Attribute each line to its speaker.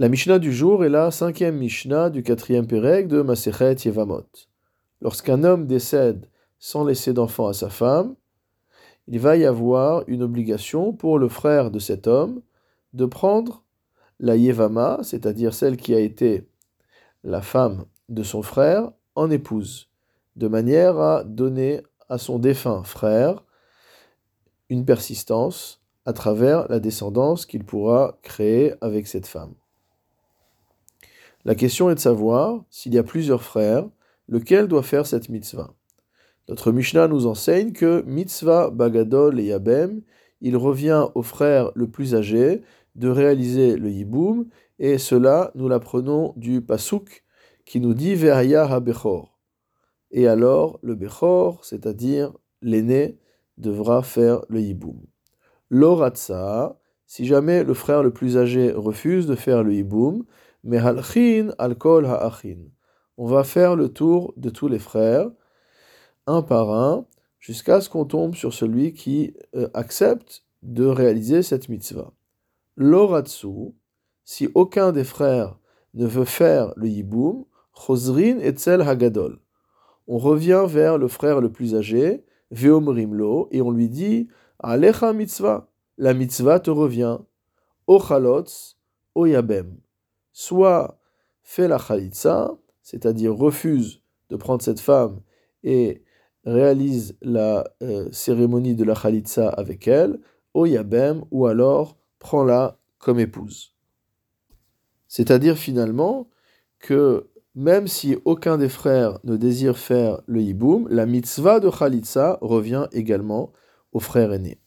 Speaker 1: La Mishnah du jour est la cinquième Mishnah du quatrième Pérec de Masechet Yevamot. Lorsqu'un homme décède sans laisser d'enfant à sa femme, il va y avoir une obligation pour le frère de cet homme de prendre la Yevama, c'est-à-dire celle qui a été la femme de son frère, en épouse, de manière à donner à son défunt frère une persistance à travers la descendance qu'il pourra créer avec cette femme. La question est de savoir, s'il y a plusieurs frères, lequel doit faire cette mitzvah. Notre Mishnah nous enseigne que mitzvah bagadol et yabem, il revient au frère le plus âgé de réaliser le yiboum, et cela nous l'apprenons du pasuk qui nous dit Ve'aya ha-bechor. Et alors le bechor, c'est-à-dire l'aîné, devra faire le yiboum. L'oratsa, si jamais le frère le plus âgé refuse de faire le yiboum, mais halchin alkol ha'achin. On va faire le tour de tous les frères, un par un, jusqu'à ce qu'on tombe sur celui qui euh, accepte de réaliser cette mitzvah. L'oratsu, si aucun des frères ne veut faire le yiboum, chosrin etzel hagadol. On revient vers le frère le plus âgé, veomrimlo, et on lui dit Alecha mitzvah, la mitzvah te revient, o chalotz, o yabem soit fait la khalitsa, c'est-à-dire refuse de prendre cette femme et réalise la euh, cérémonie de la khalitsa avec elle, au yabem, ou alors prends-la comme épouse. C'est-à-dire finalement que même si aucun des frères ne désire faire le yiboum, la mitzvah de khalitsa revient également au frère aîné.